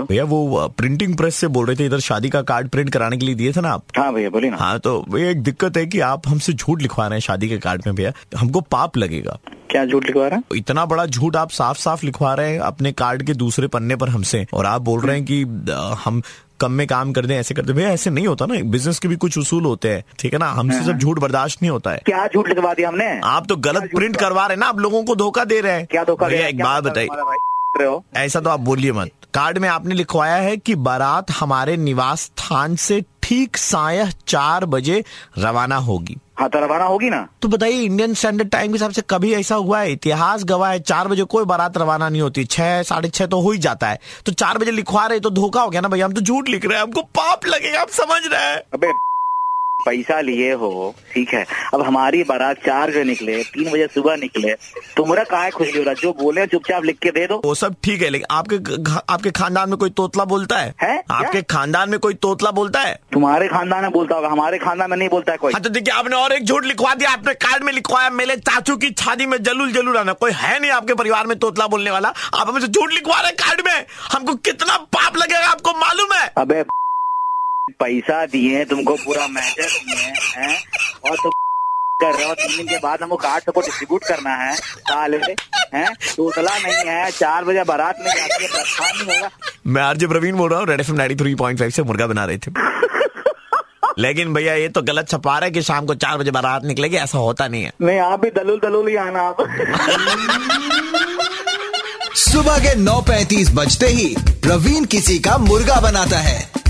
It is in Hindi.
भैया वो प्रिंटिंग प्रेस से बोल रहे थे इधर शादी का कार्ड प्रिंट कराने के लिए दिए थे ना आप? हाँ भैया बोलिए ना। हाँ तो भैया एक दिक्कत है कि आप हमसे झूठ लिखवा रहे हैं शादी के कार्ड में भैया। हमको पाप लगेगा। क्या झूठ लिखवा रहा है? इतना बड़ा झूठ आप साफ़ साफ़ लिखवा रहे हैं अपने कार्ड के दूसरे पन्ने पर हमसे। और आप बोल रहे हैं कि हम कम में काम कर दें ऐसे करते भैया ऐसे नहीं होता ना बिज़नेस के भी कुछ उसूल होते हैं ठीक है ना? हमसे सब झूठ बर्दाश्त नहीं होता है। क्या झूठ लिखवा दिया हमने? आप तो गलत प्रिंट करवा रहे हैं ना आप लोगों को धोखा दे रहे हैं। क्या धोखा भैया एक बात बताइए? रहे हो? ऐसा तो आप बोलिए मत। कार्ड में आपने लिखवाया है कि बारात हमारे निवास स्थान से ठीक साय चार बजे रवाना होगी। हाँ तो रवाना होगी ना? तो बताइए इंडियन स्टैंडर्ड टाइम के हिसाब से कभी ऐसा हुआ है? इतिहास गवाह है चार बजे कोई बारात रवाना नहीं होती। छह साढ़े छह तो हो ही जाता है। तो चार बजे लिखवा रहे तो धोखा हो गया ना भैया हम तो झूठ लिख रहे हैं हमको पाप लगेगा आप समझ रहे हैं। अबे पैसा लिए हो ठीक है? अब हमारी बारात चार बजे निकले तीन बजे सुबह निकले तुम्हारा कहा है खुशी हो रहा जो बोले चुपचाप लिख के दे दो। वो सब ठीक है लेकिन आपके आपके खानदान में कोई तोतला बोलता है, है? आपके खानदान में कोई तोतला बोलता है? तुम्हारे खानदान में बोलता होगा हमारे खानदान में नहीं बोलता है कोई। हाँ तो देखिए आपने और एक झूठ लिखवा दिया आपने कार्ड में लिखवाया मेरे चाचू की शादी में जलूल जलूल आना। कोई है नहीं आपके परिवार में तोतला बोलने वाला? आप हमें झूठ लिखवा रहे कार्ड में? हमको कितना पाप लगेगा आपको मालूम है? अबे पैसा दिए तुमको पूरा मैटर दिए हैं? और तुम कर रहे हो तीन दिन के बाद हमको कार्ड सबको डिस्ट्रीब्यूट करना है साले हैं? तोतला नहीं है चार बजे बारात में जाती है प्रस्थान नहीं होगा। मैं आरजे प्रवीण बोल रहा हूँ red F ninety three point five से मुर्गा बना रहे थे। लेकिन भैया ये तो गलत छपा रहा है कि शाम को चार बजे बारात निकलेगी ऐसा होता नहीं है। नहीं आप भी दलूल दलूल ही आना आप। सुबह के 9:35 बजते ही प्रवीण किसी का मुर्गा बनाता है।